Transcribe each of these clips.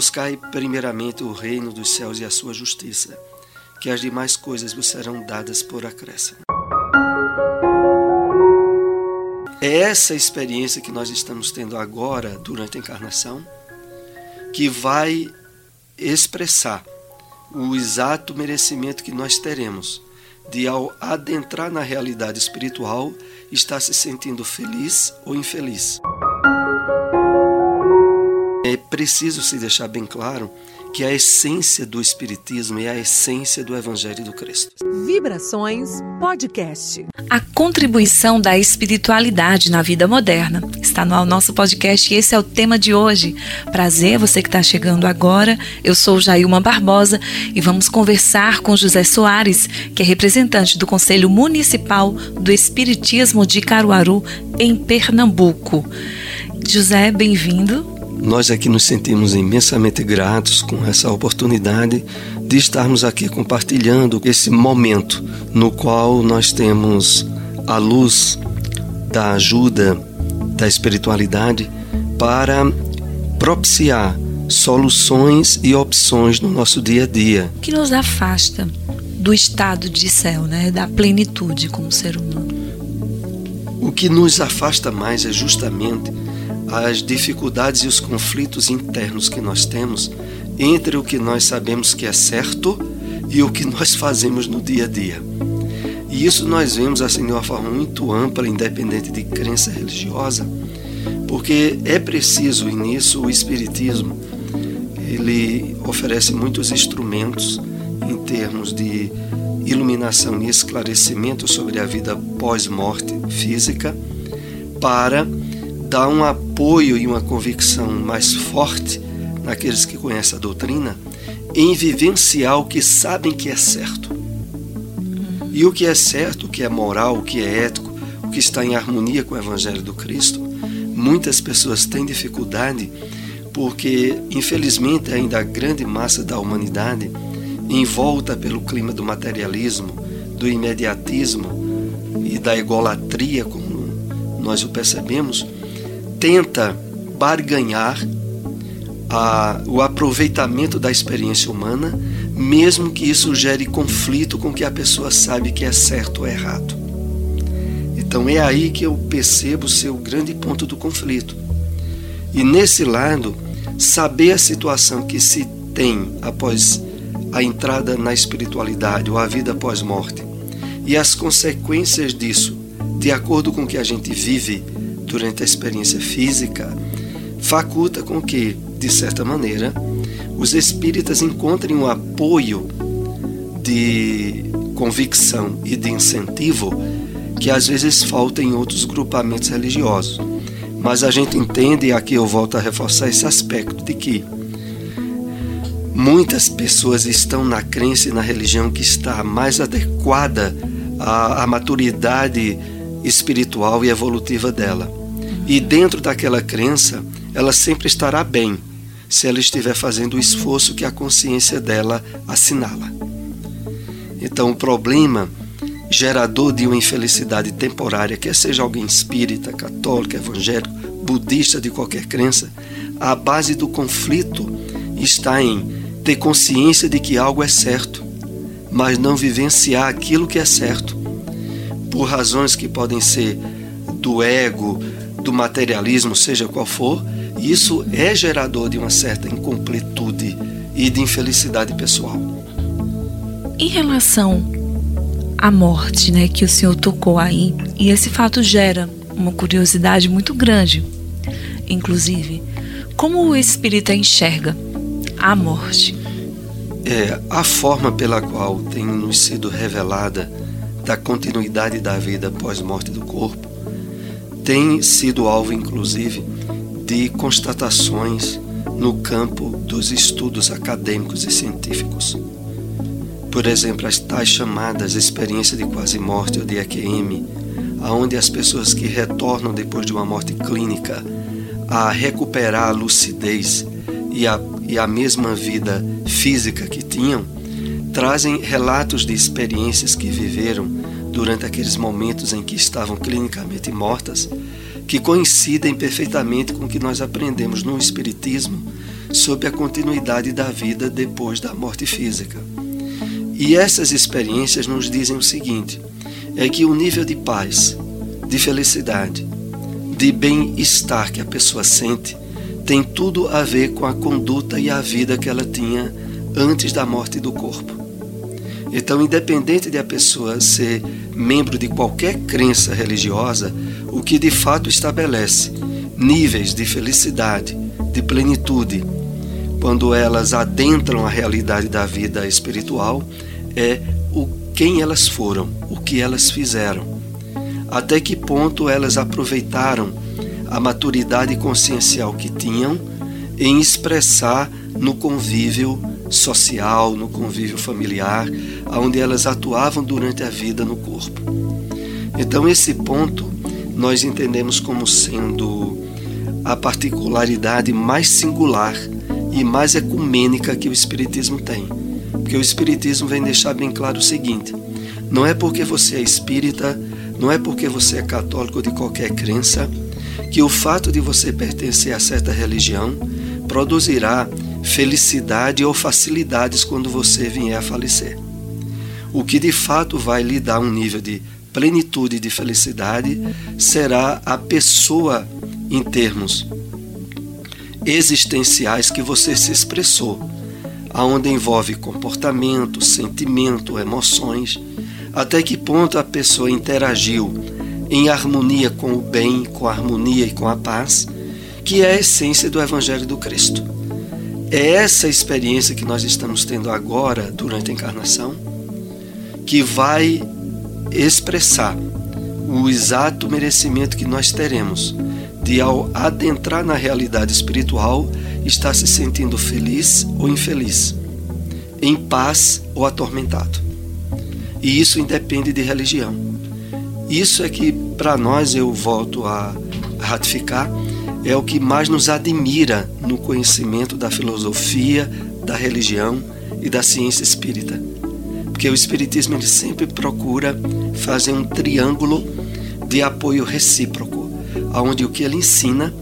Buscai primeiramente o reino dos céus e a sua justiça, que as demais coisas vos serão dadas por acréscimo. É essa experiência que nós estamos tendo agora, durante a encarnação, que vai expressar o exato merecimento que nós teremos de, ao adentrar na realidade espiritual, estar se sentindo feliz ou infeliz. Preciso se deixar bem claro que a essência do Espiritismo é a essência do Evangelho do Cristo. Vibrações Podcast. A contribuição da espiritualidade na vida moderna está no nosso podcast e esse é o tema de hoje. Prazer, você que está chegando agora. Eu sou Jailma Barbosa e vamos conversar com José Soares, que é representante do Conselho Municipal do Espiritismo de Caruaru, em Pernambuco. José, bem-vindo. Nós aqui nos sentimos imensamente gratos com essa oportunidade de estarmos aqui compartilhando esse momento no qual nós temos a luz da ajuda da espiritualidade para propiciar soluções e opções no nosso dia a dia. Que nos afasta do estado de céu, né, da plenitude como ser humano. O que nos afasta mais é justamente as dificuldades e os conflitos internos que nós temos entre o que nós sabemos que é certo e o que nós fazemos no dia a dia. E isso nós vemos assim de uma forma muito ampla, independente de crença religiosa, porque é preciso, e nisso o Espiritismo ele oferece muitos instrumentos em termos de iluminação e esclarecimento sobre a vida pós-morte física para dar um apoio e uma convicção mais forte naqueles que conhecem a doutrina em vivenciar o que sabem que é certo. E o que é certo, o que é moral, o que é ético, o que está em harmonia com o Evangelho do Cristo, muitas pessoas têm dificuldade porque, infelizmente, ainda a grande massa da humanidade, envolta pelo clima do materialismo, do imediatismo e da egolatria, como nós o percebemos, tenta barganhar a, o aproveitamento da experiência humana, mesmo que isso gere conflito com o que a pessoa sabe que é certo ou errado. Então é aí que eu percebo ser o grande ponto do conflito. E nesse lado, saber a situação que se tem após a entrada na espiritualidade ou a vida após morte e as consequências disso, de acordo com o que a gente vive durante a experiência física faculta com que, de certa maneira, os espíritas encontrem um apoio de convicção e de incentivo que às vezes falta em outros grupamentos religiosos. Mas a gente entende, e aqui eu volto a reforçar esse aspecto, de que muitas pessoas estão na crença e na religião que está mais adequada à, à maturidade espiritual e evolutiva dela. E dentro daquela crença, ela sempre estará bem se ela estiver fazendo o esforço que a consciência dela assinala. Então, o problema gerador de uma infelicidade temporária, quer seja alguém espírita, católico, evangélico, budista, de qualquer crença, a base do conflito está em ter consciência de que algo é certo, mas não vivenciar aquilo que é certo, por razões que podem ser do ego, do materialismo, seja qual for, isso é gerador de uma certa incompletude e de infelicidade pessoal. Em relação à morte, né, que o senhor tocou aí, e esse fato gera uma curiosidade muito grande, inclusive, como o espírita enxerga a morte? É a forma pela qual tem nos sido revelada da continuidade da vida após morte do corpo tem sido alvo, inclusive, de constatações no campo dos estudos acadêmicos e científicos. Por exemplo, as tais chamadas experiências de quase-morte ou de EQM, aonde as pessoas que retornam depois de uma morte clínica a recuperar a lucidez e a, e a mesma vida física que tinham, trazem relatos de experiências que viveram durante aqueles momentos em que estavam clinicamente mortas, que coincidem perfeitamente com o que nós aprendemos no Espiritismo sobre a continuidade da vida depois da morte física. E essas experiências nos dizem o seguinte: é que o nível de paz, de felicidade, de bem-estar que a pessoa sente tem tudo a ver com a conduta e a vida que ela tinha antes da morte do corpo. Então, independente de a pessoa ser membro de qualquer crença religiosa, o que de fato estabelece níveis de felicidade, de plenitude, quando elas adentram a realidade da vida espiritual, é o quem elas foram, o que elas fizeram, até que ponto elas aproveitaram a maturidade consciencial que tinham em expressar no convívio social, no convívio familiar, onde elas atuavam durante a vida no corpo. Então, esse ponto nós entendemos como sendo a particularidade mais singular e mais ecumênica que o Espiritismo tem. Porque o Espiritismo vem deixar bem claro o seguinte: não é porque você é espírita, não é porque você é católico de qualquer crença, que o fato de você pertencer a certa religião produzirá felicidade ou facilidades quando você vier a falecer. O que de fato vai lhe dar um nível de plenitude e de felicidade será a pessoa em termos existenciais que você se expressou, aonde envolve comportamento, sentimento, emoções, até que ponto a pessoa interagiu em harmonia com o bem, com a harmonia e com a paz, que é a essência do Evangelho do Cristo. É essa experiência que nós estamos tendo agora, durante a encarnação, que vai expressar o exato merecimento que nós teremos de, ao adentrar na realidade espiritual, estar se sentindo feliz ou infeliz, em paz ou atormentado. E isso independe de religião. Isso é que, para nós, eu volto a ratificar, é o que mais nos admira no conhecimento da filosofia, da religião e da ciência espírita. Porque o Espiritismo ele sempre procura fazer um triângulo de apoio recíproco, onde o que ele ensina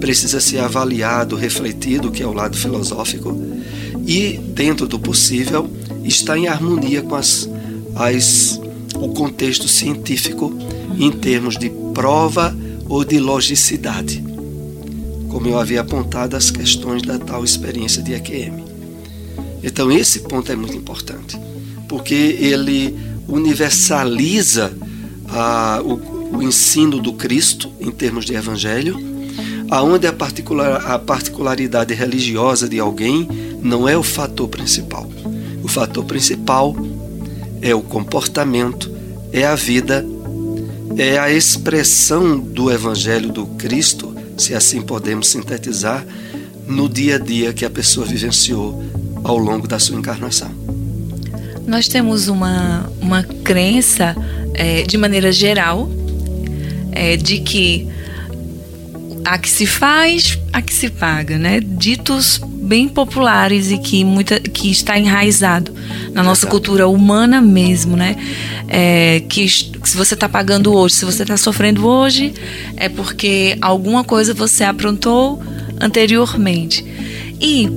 precisa ser avaliado, refletido, que é o lado filosófico, e, dentro do possível, está em harmonia com as, as o contexto científico em termos de prova ou de logicidade, como eu havia apontado as questões da tal experiência de EQM. Então, esse ponto é muito importante, porque ele universaliza ah, o, o, ensino do Cristo em termos de evangelho, aonde a, particular, a particularidade religiosa de alguém não é o fator principal. O fator principal é o comportamento, é a vida, é a expressão do Evangelho do Cristo, se assim podemos sintetizar, no dia a dia que a pessoa vivenciou ao longo da sua encarnação. Nós temos uma, uma crença, é, de maneira geral, é, de que a que se faz, a que se paga, né? Ditos bem populares e que muita que está enraizado na nossa Exato. cultura humana mesmo, né? É, que se você está pagando hoje, se você está sofrendo hoje, é porque alguma coisa você aprontou anteriormente. E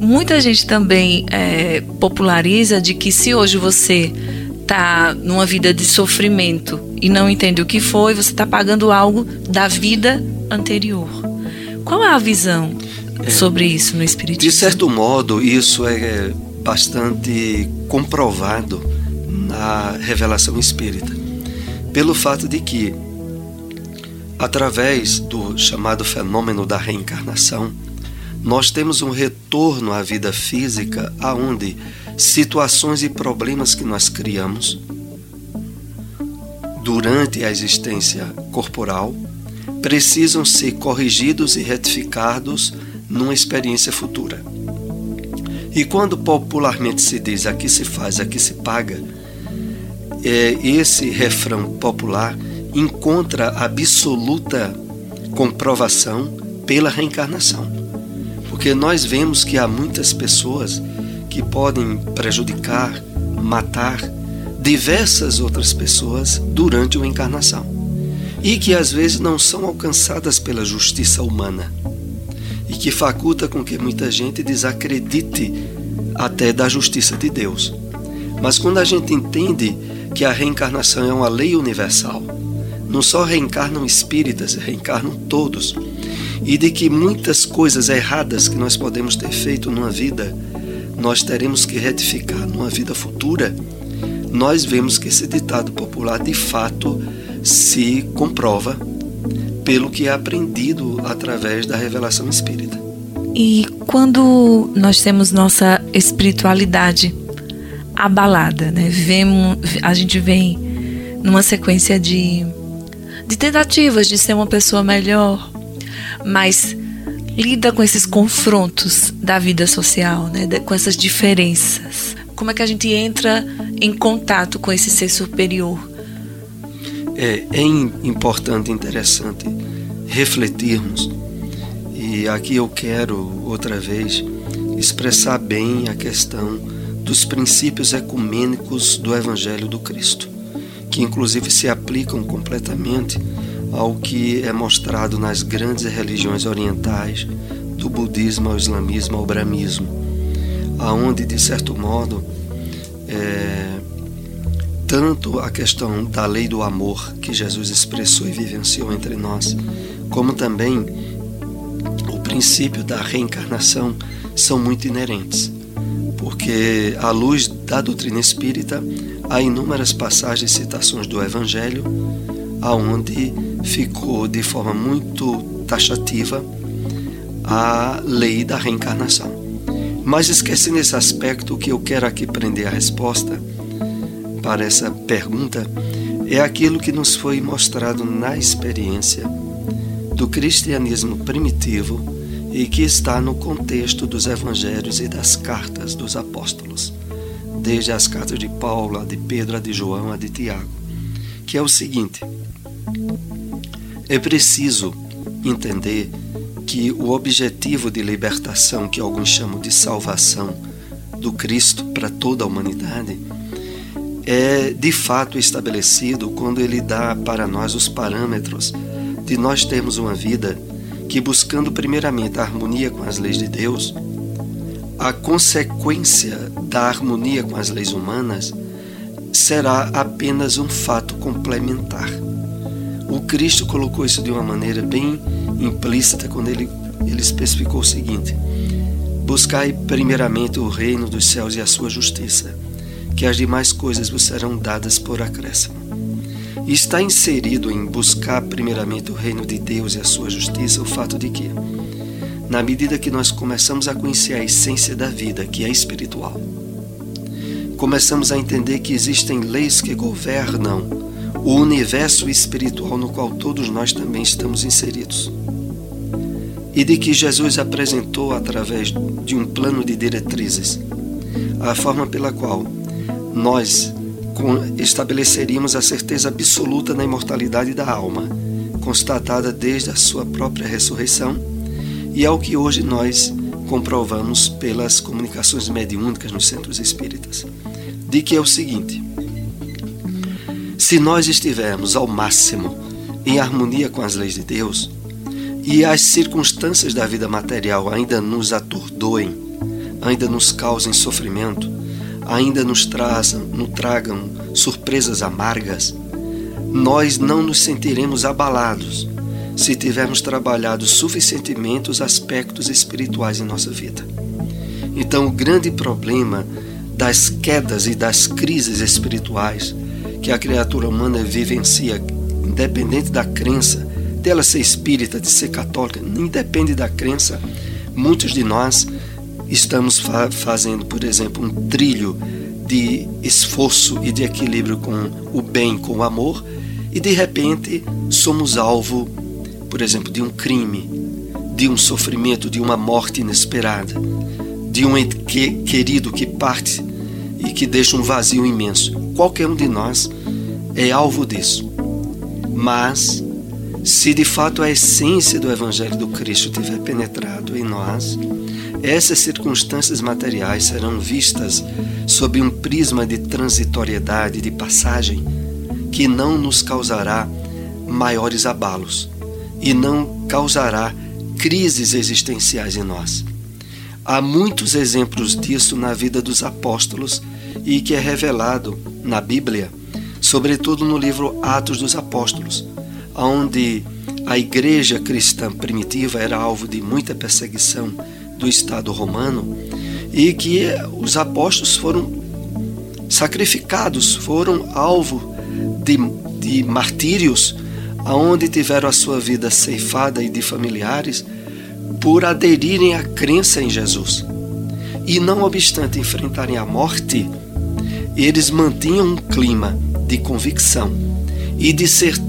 muita gente também é, populariza de que se hoje você está numa vida de sofrimento e não entende o que foi, você está pagando algo da vida anterior. Qual é a visão sobre isso no Espiritismo? De certo modo, isso é bastante comprovado na revelação espírita, pelo fato de que, através do chamado fenômeno da reencarnação, nós temos um retorno à vida física aonde situações e problemas que nós criamos durante a existência corporal precisam ser corrigidos e retificados numa experiência futura. E quando popularmente se diz aqui se faz, aqui se paga, é, esse refrão popular encontra absoluta comprovação pela reencarnação. Porque nós vemos que há muitas pessoas que podem prejudicar, matar diversas outras pessoas durante uma encarnação. e que às vezes não são alcançadas pela justiça humana que faculta com que muita gente desacredite até da justiça de Deus. Mas quando a gente entende que a reencarnação é uma lei universal, não só reencarnam espíritas, reencarnam todos, e de que muitas coisas erradas que nós podemos ter feito numa vida, nós teremos que retificar numa vida futura, nós vemos que esse ditado popular de fato se comprova pelo que é aprendido através da revelação espírita. E quando nós temos nossa espiritualidade abalada, né? Vemos, a gente vem numa sequência de, de tentativas de ser uma pessoa melhor, mas lida com esses confrontos da vida social, né? com essas diferenças. Como é que a gente entra em contato com esse ser superior? É, é importante, interessante refletirmos. E aqui eu quero outra vez expressar bem a questão dos princípios ecumênicos do Evangelho do Cristo, que inclusive se aplicam completamente ao que é mostrado nas grandes religiões orientais, do budismo ao islamismo ao brahmismo, aonde de certo modo é, tanto a questão da lei do amor que Jesus expressou e vivenciou entre nós, como também princípio da reencarnação são muito inerentes, porque à luz da doutrina espírita há inúmeras passagens e citações do Evangelho aonde ficou de forma muito taxativa a lei da reencarnação. Mas esquecendo esse aspecto, que eu quero aqui prender a resposta para essa pergunta é aquilo que nos foi mostrado na experiência do cristianismo primitivo e que está no contexto dos evangelhos e das cartas dos apóstolos, desde as cartas de Paulo, a de Pedro, a de João, a de Tiago, que é o seguinte: é preciso entender que o objetivo de libertação, que alguns chamam de salvação do Cristo para toda a humanidade, é de fato estabelecido quando ele dá para nós os parâmetros de nós termos uma vida que, buscando primeiramente a harmonia com as leis de Deus, a consequência da harmonia com as leis humanas será apenas um fato complementar. O Cristo colocou isso de uma maneira bem implícita quando ele, ele especificou o seguinte: Buscai primeiramente o reino dos céus e a sua justiça que as demais coisas vos serão dadas por acréscimo. Está inserido em buscar primeiramente o reino de Deus e a sua justiça o fato de que, na medida que nós começamos a conhecer a essência da vida, que é espiritual, começamos a entender que existem leis que governam o universo espiritual no qual todos nós também estamos inseridos. E de que Jesus apresentou através de um plano de diretrizes a forma pela qual nós estabeleceríamos a certeza absoluta na imortalidade da alma, constatada desde a sua própria ressurreição, e ao que hoje nós comprovamos pelas comunicações mediúnicas nos centros espíritas, de que é o seguinte: se nós estivermos ao máximo em harmonia com as leis de Deus, e as circunstâncias da vida material ainda nos atordoem, ainda nos causem sofrimento, ainda nos trazam, nos tragam surpresas amargas, nós não nos sentiremos abalados se tivermos trabalhado suficientemente os aspectos espirituais em nossa vida. Então, o grande problema das quedas e das crises espirituais que a criatura humana vivencia, independente da crença, dela ser espírita, de ser católica, independe da crença, muitos de nós estamos fa fazendo, por exemplo, um trilho de esforço e de equilíbrio com o bem, com o amor, e de repente somos alvo, por exemplo, de um crime, de um sofrimento, de uma morte inesperada, de um querido que parte e que deixa um vazio imenso. Qualquer um de nós é alvo disso. Mas, se de fato a essência do Evangelho do Cristo tiver penetrado em nós, essas circunstâncias materiais serão vistas sob um prisma de transitoriedade, de passagem, que não nos causará maiores abalos e não causará crises existenciais em nós. Há muitos exemplos disso na vida dos apóstolos e que é revelado na Bíblia, sobretudo no livro Atos dos Apóstolos, onde a igreja cristã primitiva era alvo de muita perseguição do Estado romano e que os apóstolos foram sacrificados, foram alvo de, de martírios, aonde tiveram a sua vida ceifada e de familiares por aderirem à crença em Jesus. E não obstante enfrentarem a morte, eles mantinham um clima de convicção e de certeza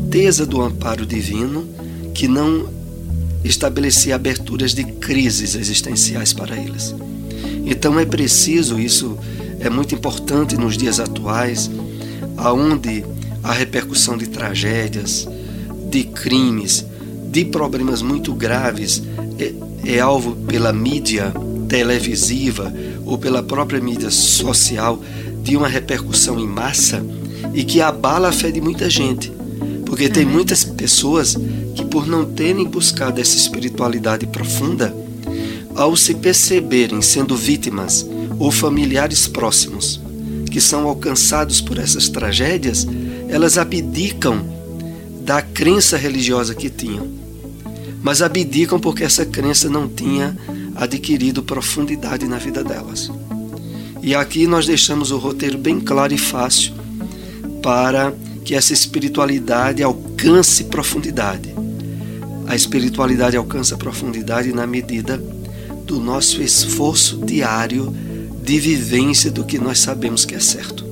do amparo divino que não estabelecia aberturas de crises existenciais para eles. Então é preciso, isso é muito importante nos dias atuais, aonde a repercussão de tragédias, de crimes, de problemas muito graves é, é alvo pela mídia televisiva ou pela própria mídia social de uma repercussão em massa e que abala a fé de muita gente. Porque tem muitas pessoas que, por não terem buscado essa espiritualidade profunda, ao se perceberem sendo vítimas ou familiares próximos que são alcançados por essas tragédias, elas abdicam da crença religiosa que tinham. Mas abdicam porque essa crença não tinha adquirido profundidade na vida delas. E aqui nós deixamos o roteiro bem claro e fácil para que essa espiritualidade alcance profundidade. A espiritualidade alcança profundidade na medida do nosso esforço diário de vivência do que nós sabemos que é certo.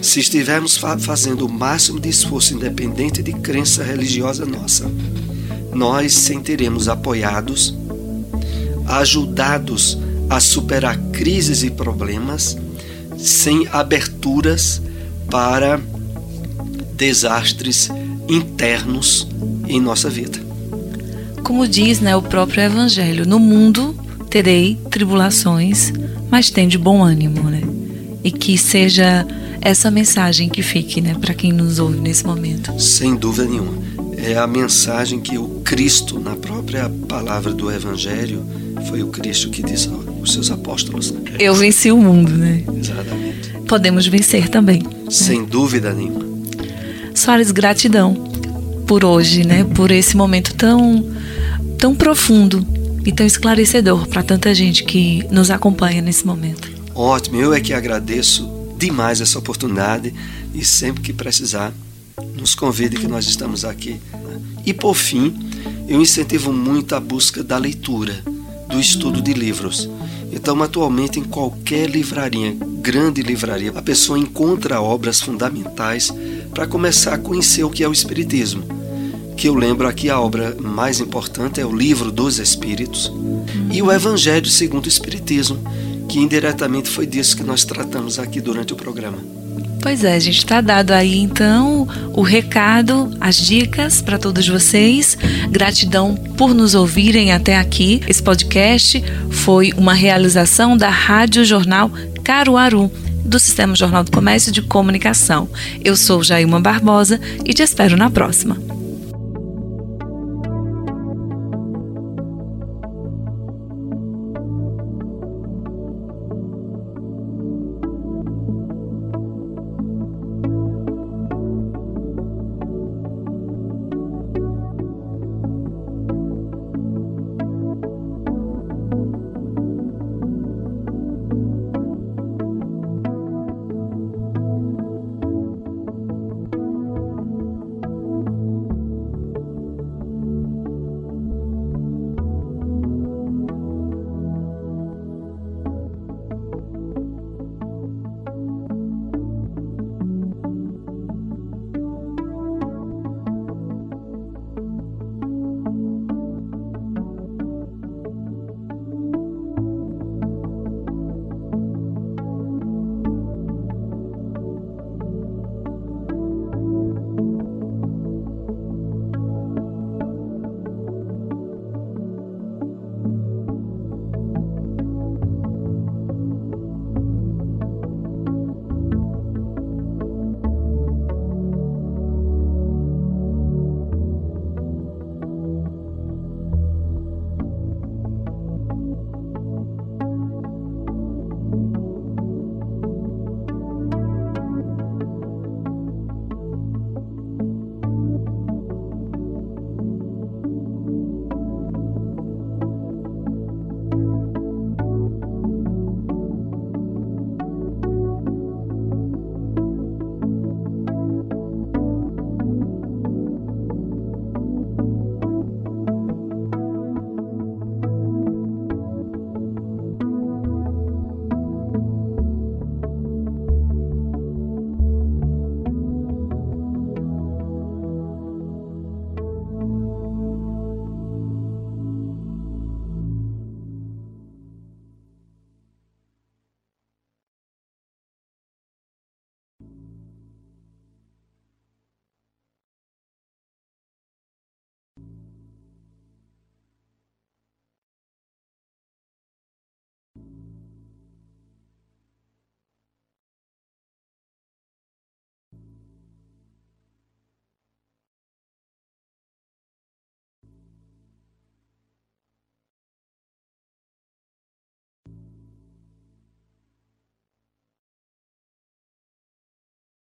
Se estivermos fazendo o máximo de esforço independente de crença religiosa nossa, nós sentiremos apoiados, ajudados a superar crises e problemas sem aberturas para desastres internos em nossa vida. Como diz né, o próprio Evangelho, no mundo terei tribulações, mas tem de bom ânimo, né? E que seja essa mensagem que fique, né, para quem nos ouve nesse momento. Sem dúvida nenhuma. É a mensagem que o Cristo, na própria palavra do Evangelho, foi o Cristo que disse aos seus apóstolos. Né? Eu venci o mundo, né? Exatamente. Podemos vencer também. Sem né? dúvida nenhuma. Soares, gratidão por hoje, né? Por esse momento tão, tão profundo e tão esclarecedor para tanta gente que nos acompanha nesse momento. Ótimo, eu é que agradeço demais essa oportunidade e sempre que precisar, nos convide que nós estamos aqui. Né? E por fim, eu incentivo muito a busca da leitura, do estudo de livros. Então, atualmente, em qualquer livraria, grande livraria, a pessoa encontra obras fundamentais para começar a conhecer o que é o Espiritismo. Que eu lembro aqui a obra mais importante é o Livro dos Espíritos e o Evangelho segundo o Espiritismo, que indiretamente foi disso que nós tratamos aqui durante o programa. Pois é, gente está dado aí então o recado, as dicas para todos vocês. Gratidão por nos ouvirem até aqui. Esse podcast foi uma realização da Rádio Jornal Caruaru do Sistema Jornal do Comércio de Comunicação. Eu sou Jailma Barbosa e te espero na próxima.